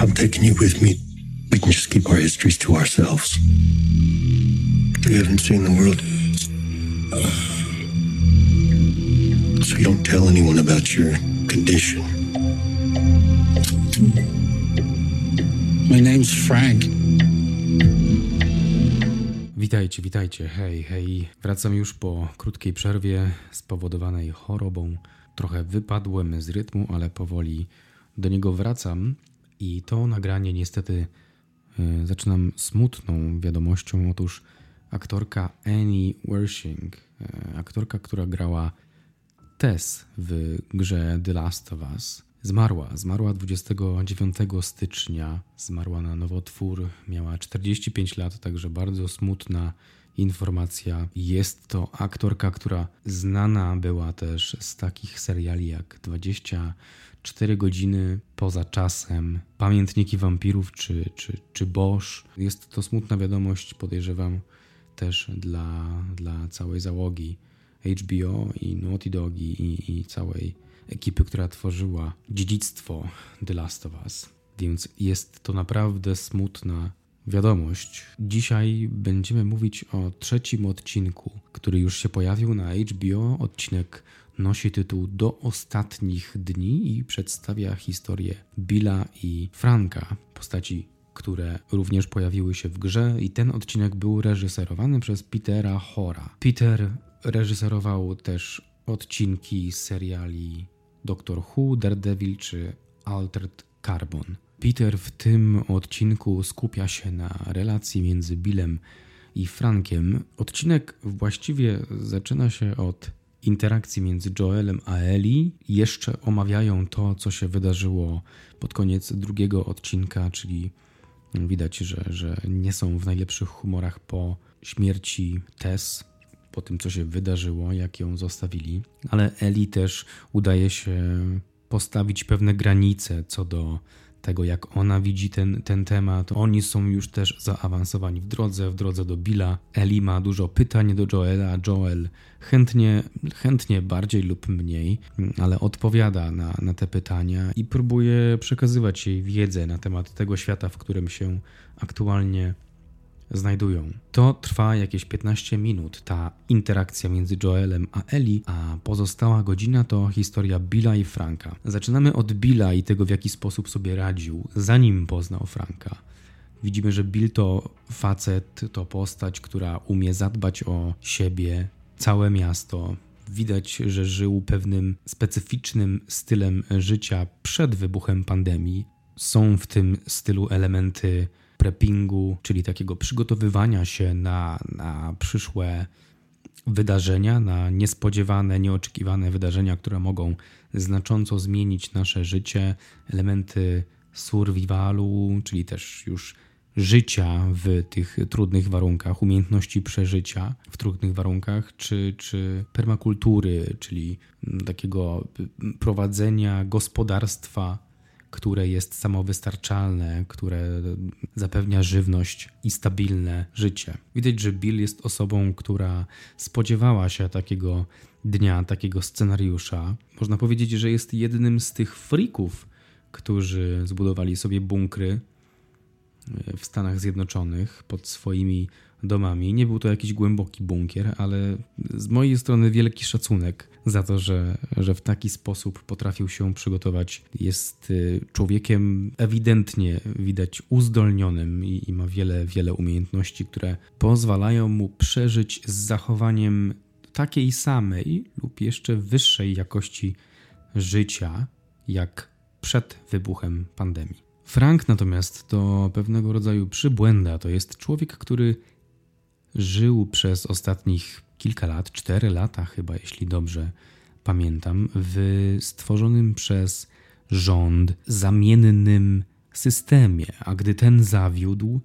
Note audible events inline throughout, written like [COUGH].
I'm taking you with me. We can just keep our histories to ourselves. We haven't seen the world. So you don't tell anyone about your condition. My name's Frank. Witajcie, witajcie, hej, hej. Wracam już po krótkiej przerwie spowodowanej chorobą. Trochę wypadłem z rytmu, ale powoli do niego wracam i to nagranie niestety y, zaczynam smutną wiadomością. Otóż aktorka Annie Wershing, y, aktorka, która grała Tess w grze The Last of Us, zmarła. Zmarła 29 stycznia, zmarła na nowotwór, miała 45 lat, także bardzo smutna informacja. Jest to aktorka, która znana była też z takich seriali jak 24 godziny poza czasem, Pamiętniki wampirów czy, czy, czy Bosch. Jest to smutna wiadomość, podejrzewam, też dla, dla całej załogi HBO i Naughty Dog i, i całej ekipy, która tworzyła dziedzictwo The Last of Us. Więc jest to naprawdę smutna wiadomość. Dzisiaj będziemy mówić o trzecim odcinku, który już się pojawił na HBO. Odcinek nosi tytuł Do ostatnich dni i przedstawia historię Billa i Franka, postaci które również pojawiły się w grze i ten odcinek był reżyserowany przez Petera Hora. Peter reżyserował też odcinki seriali Doctor Who, Daredevil czy Altered Carbon. Peter w tym odcinku skupia się na relacji między Billem i Frankiem. Odcinek właściwie zaczyna się od interakcji między Joelem a Ellie. Jeszcze omawiają to, co się wydarzyło pod koniec drugiego odcinka, czyli widać, że, że nie są w najlepszych humorach po śmierci Tess, po tym, co się wydarzyło, jak ją zostawili. Ale Eli też udaje się postawić pewne granice co do tego, jak ona widzi ten, ten temat. Oni są już też zaawansowani w drodze, w drodze do Billa. Eli ma dużo pytań do Joela, Joel chętnie, chętnie bardziej lub mniej, ale odpowiada na, na te pytania i próbuje przekazywać jej wiedzę na temat tego świata, w którym się aktualnie znajdują. To trwa jakieś 15 minut, ta interakcja między Joelem a Eli, a pozostała godzina to historia Billa i Franka. Zaczynamy od Billa i tego, w jaki sposób sobie radził, zanim poznał Franka. Widzimy, że Bill to facet, to postać, która umie zadbać o siebie, całe miasto. Widać, że żył pewnym specyficznym stylem życia przed wybuchem pandemii. Są w tym stylu elementy preppingu, czyli takiego przygotowywania się na, na przyszłe wydarzenia, na niespodziewane, nieoczekiwane wydarzenia, które mogą znacząco zmienić nasze życie, elementy survivalu, czyli też już życia w tych trudnych warunkach, umiejętności przeżycia w trudnych warunkach, czy, czy permakultury, czyli takiego prowadzenia gospodarstwa które jest samowystarczalne, które zapewnia żywność i stabilne życie. Widać, że Bill jest osobą, która spodziewała się takiego dnia, takiego scenariusza. Można powiedzieć, że jest jednym z tych frików, którzy zbudowali sobie bunkry w Stanach Zjednoczonych pod swoimi domami. Nie był to jakiś głęboki bunkier, ale z mojej strony wielki szacunek za to, że, że w taki sposób potrafił się przygotować. Jest y, człowiekiem ewidentnie widać uzdolnionym i, i ma wiele, wiele umiejętności, które pozwalają mu przeżyć z zachowaniem takiej samej lub jeszcze wyższej jakości życia, jak przed wybuchem pandemii. Frank natomiast to pewnego rodzaju przybłęda. To jest człowiek, który żył przez ostatnich kilka lat, cztery lata chyba, jeśli dobrze pamiętam, w stworzonym przez rząd zamiennym systemie, a gdy ten zawiódł,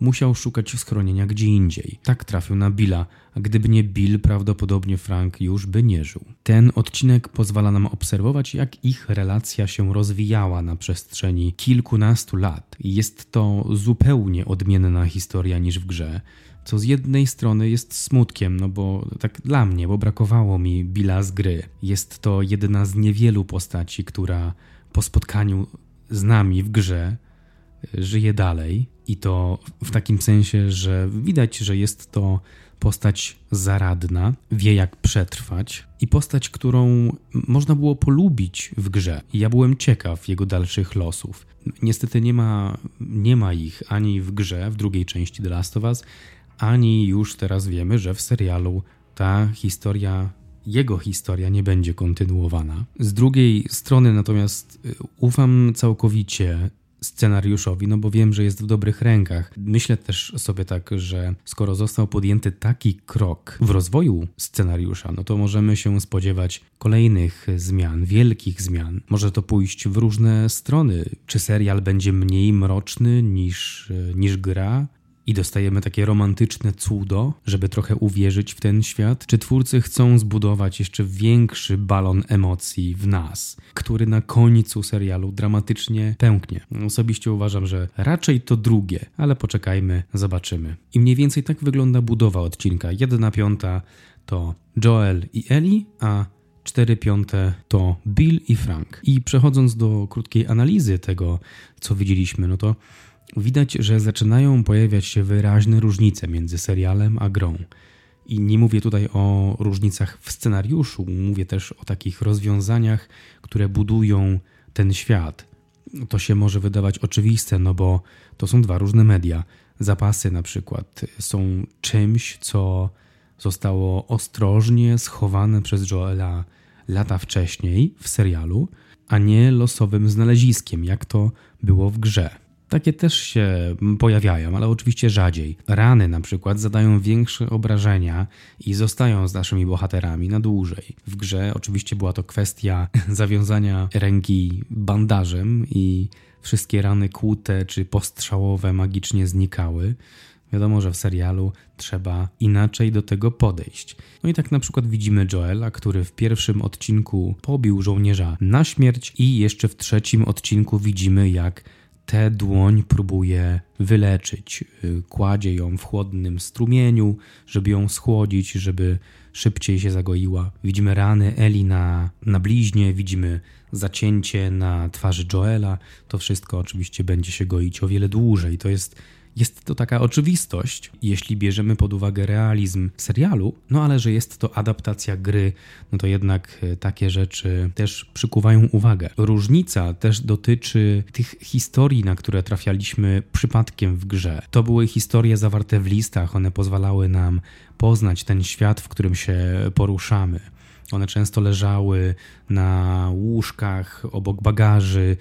musiał szukać schronienia gdzie indziej. Tak trafił na Billa, a gdyby nie Bill, prawdopodobnie Frank już by nie żył. Ten odcinek pozwala nam obserwować, jak ich relacja się rozwijała na przestrzeni kilkunastu lat. Jest to zupełnie odmienna historia niż w grze co z jednej strony jest smutkiem, no bo tak dla mnie, bo brakowało mi Billa z gry. Jest to jedna z niewielu postaci, która po spotkaniu z nami w grze żyje dalej i to w takim sensie, że widać, że jest to postać zaradna, wie jak przetrwać i postać, którą można było polubić w grze. Ja byłem ciekaw jego dalszych losów. Niestety nie ma, nie ma ich ani w grze, w drugiej części The Last of Us, ani już teraz wiemy, że w serialu ta historia jego historia nie będzie kontynuowana. Z drugiej strony natomiast y, ufam całkowicie scenariuszowi, no bo wiem, że jest w dobrych rękach. Myślę też sobie tak, że skoro został podjęty taki krok w rozwoju scenariusza, no to możemy się spodziewać kolejnych zmian, wielkich zmian. Może to pójść w różne strony. Czy serial będzie mniej mroczny niż, niż gra? I dostajemy takie romantyczne cudo, żeby trochę uwierzyć w ten świat? Czy twórcy chcą zbudować jeszcze większy balon emocji w nas, który na końcu serialu dramatycznie pęknie? Osobiście uważam, że raczej to drugie, ale poczekajmy, zobaczymy. I mniej więcej tak wygląda budowa odcinka. Jedna piąta to Joel i Ellie, a 4 piąte to Bill i Frank. I przechodząc do krótkiej analizy tego, co widzieliśmy, no to widać, że zaczynają pojawiać się wyraźne różnice między serialem a grą. I nie mówię tutaj o różnicach w scenariuszu, mówię też o takich rozwiązaniach, które budują ten świat. To się może wydawać oczywiste, no bo to są dwa różne media. Zapasy na przykład są czymś, co zostało ostrożnie schowane przez Joela lata wcześniej w serialu, a nie losowym znaleziskiem, jak to było w grze. Takie też się pojawiają, ale oczywiście rzadziej. Rany na przykład zadają większe obrażenia i zostają z naszymi bohaterami na dłużej. W grze oczywiście była to kwestia [LAUGHS] zawiązania ręki bandażem i wszystkie rany kłute czy postrzałowe magicznie znikały. Wiadomo, że w serialu trzeba inaczej do tego podejść. No i tak na przykład widzimy Joela, który w pierwszym odcinku pobił żołnierza na śmierć i jeszcze w trzecim odcinku widzimy jak tę dłoń próbuje wyleczyć. Y, kładzie ją w chłodnym strumieniu, żeby ją schłodzić, żeby szybciej się zagoiła. Widzimy rany Eli na, na bliźnie, widzimy zacięcie na twarzy Joela. To wszystko oczywiście będzie się goić o wiele dłużej. To jest jest to taka oczywistość, jeśli bierzemy pod uwagę realizm serialu, no ale że jest to adaptacja gry, no to jednak e, takie rzeczy też przykuwają uwagę. Różnica też dotyczy tych historii, na które trafialiśmy przypadkiem w grze. To były historie zawarte w listach, one pozwalały nam poznać ten świat, w którym się poruszamy. One często leżały na łóżkach, obok bagaży,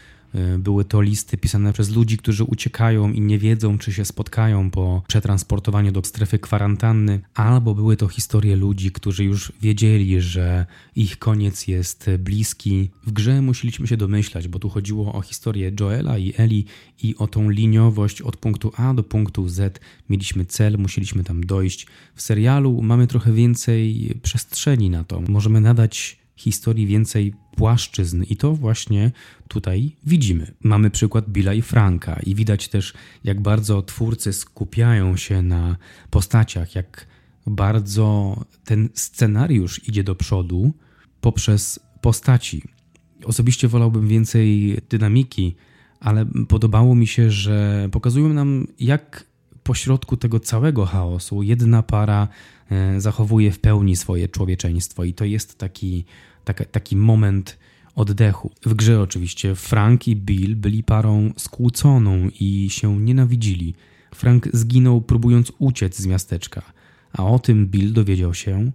były to listy pisane przez ludzi, którzy uciekają i nie wiedzą, czy się spotkają po przetransportowaniu do strefy kwarantanny, albo były to historie ludzi, którzy już wiedzieli, że ich koniec jest bliski. W grze musieliśmy się domyślać, bo tu chodziło o historię Joela i Eli i o tą liniowość od punktu A do punktu Z. Mieliśmy cel, musieliśmy tam dojść. W serialu mamy trochę więcej przestrzeni na to. Możemy nadać historii więcej płaszczyzn i to właśnie tutaj widzimy. Mamy przykład Billa i Franka i widać też, jak bardzo twórcy skupiają się na postaciach, jak bardzo ten scenariusz idzie do przodu poprzez postaci. Osobiście wolałbym więcej dynamiki, ale podobało mi się, że pokazują nam, jak pośrodku tego całego chaosu jedna para e, zachowuje w pełni swoje człowieczeństwo, i to jest taki taki, taki moment oddechu. W grze oczywiście Frank i Bill byli parą skłóconą i się nienawidzili. Frank zginął próbując uciec z miasteczka, a o tym Bill dowiedział się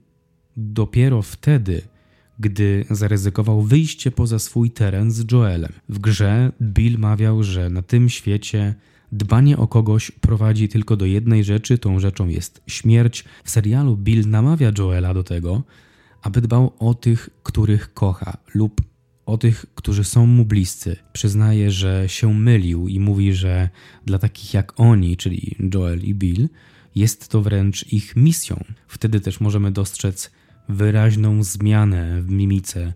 dopiero wtedy, gdy zaryzykował wyjście poza swój teren z Joelem. W grze Bill mawiał, że na tym świecie dbanie o kogoś prowadzi tylko do jednej rzeczy, tą rzeczą jest śmierć. W serialu Bill namawia Joela do tego, aby dbał o tych, których kocha, lub o tych, którzy są mu bliscy. Przyznaje, że się mylił i mówi, że dla takich jak oni, czyli Joel i Bill, jest to wręcz ich misją. Wtedy też możemy dostrzec wyraźną zmianę w mimice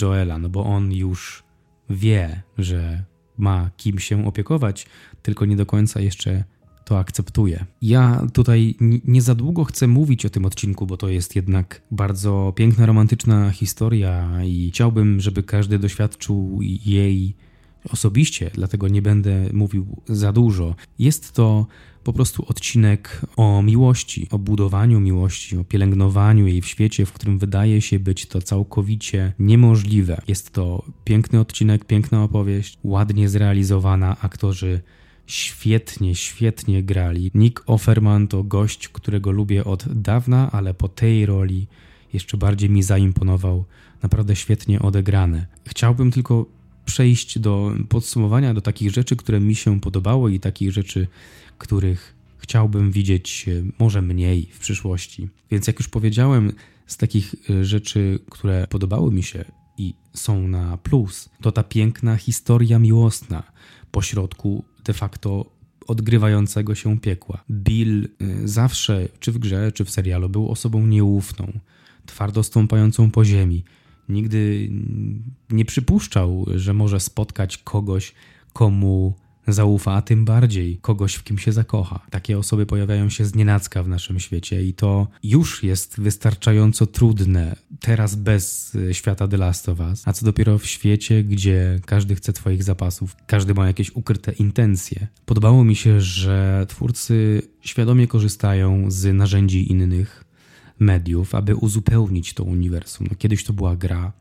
Joela, no bo on już wie, że ma kim się opiekować, tylko nie do końca jeszcze to akceptuję. Ja tutaj nie za długo chcę mówić o tym odcinku, bo to jest jednak bardzo piękna, romantyczna historia i chciałbym, żeby każdy doświadczył jej osobiście, dlatego nie będę mówił za dużo. Jest to po prostu odcinek o miłości, o budowaniu miłości, o pielęgnowaniu jej w świecie, w którym wydaje się być to całkowicie niemożliwe. Jest to piękny odcinek, piękna opowieść, ładnie zrealizowana, aktorzy świetnie, świetnie grali. Nick Offerman to gość, którego lubię od dawna, ale po tej roli jeszcze bardziej mi zaimponował. Naprawdę świetnie odegrane. Chciałbym tylko przejść do podsumowania, do takich rzeczy, które mi się podobały i takich rzeczy, których chciałbym widzieć e, może mniej w przyszłości. Więc jak już powiedziałem, z takich e, rzeczy, które podobały mi się i są na plus, to ta piękna historia miłosna pośrodku de facto odgrywającego się piekła. Bill e, zawsze, czy w grze, czy w serialu, był osobą nieufną, twardo stąpającą po ziemi. Nigdy nie przypuszczał, że może spotkać kogoś, komu zaufa, a tym bardziej kogoś, w kim się zakocha. Takie osoby pojawiają się znienacka w naszym świecie i to już jest wystarczająco trudne teraz bez e, świata The Last of Us, a co dopiero w świecie, gdzie każdy chce twoich zapasów, każdy ma jakieś ukryte intencje. Podobało mi się, że twórcy świadomie korzystają z narzędzi innych mediów, aby uzupełnić to uniwersum. No, kiedyś to była gra,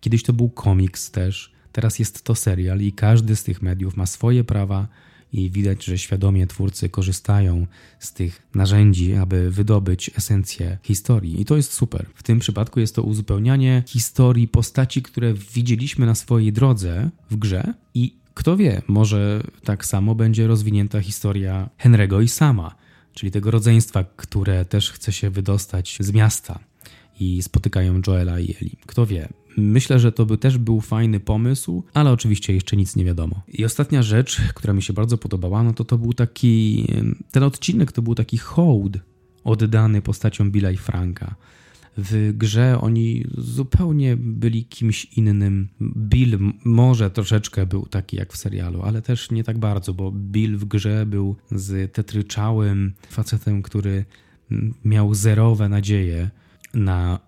kiedyś to był komiks też, Teraz jest to serial i każdy z tych mediów ma swoje prawa i widać, że świadomie twórcy korzystają z tych narzędzi, aby wydobyć esencję historii. I to jest super. W tym przypadku jest to uzupełnianie historii postaci, które widzieliśmy na swojej drodze w grze i kto wie, może tak samo będzie rozwinięta historia Henry'ego i Sama, czyli tego rodzeństwa, które też chce się wydostać z miasta i spotykają Joela i Eli. Kto wie, Myślę, że to by też był fajny pomysł, ale oczywiście jeszcze nic nie wiadomo. I ostatnia rzecz, która mi się bardzo podobała, no to to był taki, ten odcinek to był taki hołd oddany postaciom Billa i Franka. W grze oni zupełnie byli kimś innym. Bill może troszeczkę był taki jak w serialu, ale też nie tak bardzo, bo Bill w grze był z tetryczałym facetem, który miał zerowe nadzieje na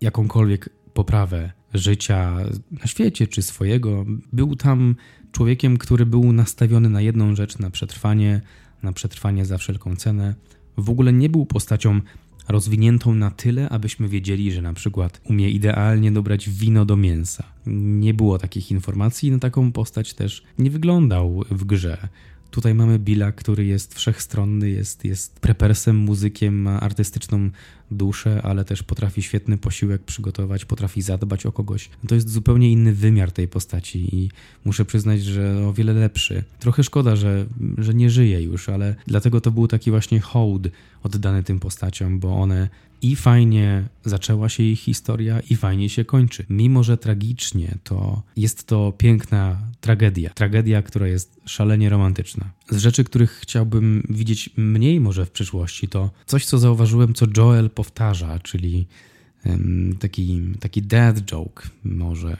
jakąkolwiek poprawę życia na świecie czy swojego. Był tam człowiekiem, który był nastawiony na jedną rzecz, na przetrwanie, na przetrwanie za wszelką cenę. W ogóle nie był postacią rozwiniętą na tyle, abyśmy wiedzieli, że na przykład umie idealnie dobrać wino do mięsa. Nie było takich informacji, na taką postać też nie wyglądał w grze. Tutaj mamy Billa, który jest wszechstronny, jest, jest prepersem, muzykiem, ma artystyczną duszę, ale też potrafi świetny posiłek przygotować, potrafi zadbać o kogoś. To jest zupełnie inny wymiar tej postaci i muszę przyznać, że o wiele lepszy. Trochę szkoda, że, że nie żyje już, ale dlatego to był taki właśnie hołd oddany tym postaciom, bo one i fajnie zaczęła się ich historia, i fajnie się kończy. Mimo, że tragicznie, to jest to piękna tragedia. Tragedia, która jest szalenie romantyczna. Z rzeczy, których chciałbym widzieć mniej może w przyszłości, to coś, co zauważyłem, co Joel powtarza, czyli taki, taki dead joke może.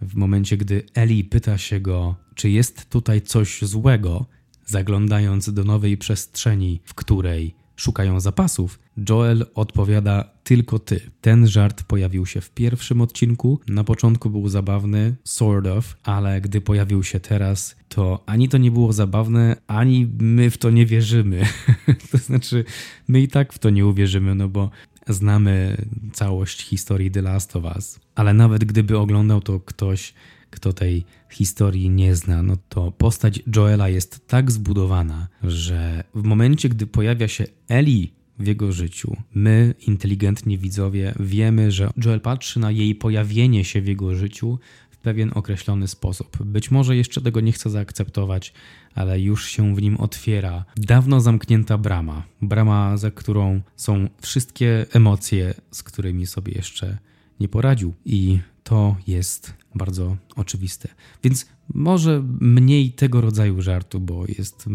W momencie, gdy Ellie pyta się go, czy jest tutaj coś złego, zaglądając do nowej przestrzeni, w której szukają zapasów, Joel odpowiada tylko ty. Ten żart pojawił się w pierwszym odcinku. Na początku był zabawny, sort of, ale gdy pojawił się teraz, to ani to nie było zabawne, ani my w to nie wierzymy. [LAUGHS] to znaczy, my i tak w to nie uwierzymy, no bo znamy całość historii The Last of Us. Ale nawet gdyby oglądał to ktoś, kto tej historii nie zna, no to postać Joela jest tak zbudowana, że w momencie, gdy pojawia się Ellie w jego życiu, my, inteligentni widzowie, wiemy, że Joel patrzy na jej pojawienie się w jego życiu w pewien określony sposób. Być może jeszcze tego nie chce zaakceptować, ale już się w nim otwiera dawno zamknięta brama. Brama, za którą są wszystkie emocje, z którymi sobie jeszcze nie poradził. I to jest bardzo oczywiste. Więc może mniej tego rodzaju żartu, bo jest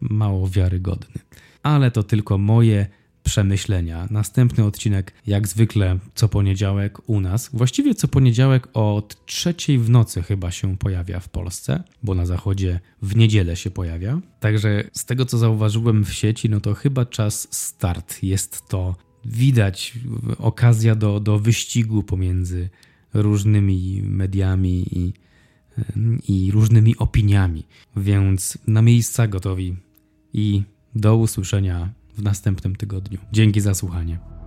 mało wiarygodny. Ale to tylko moje przemyślenia. Następny odcinek, jak zwykle, co poniedziałek u nas. Właściwie co poniedziałek od trzeciej w nocy chyba się pojawia w Polsce, bo na zachodzie w niedzielę się pojawia. Także z tego co zauważyłem w sieci, no to chyba czas start. Jest to widać okazja do, do wyścigu pomiędzy różnymi mediami i i różnymi opiniami. Więc na miejsca gotowi i do usłyszenia w następnym tygodniu. Dzięki za słuchanie.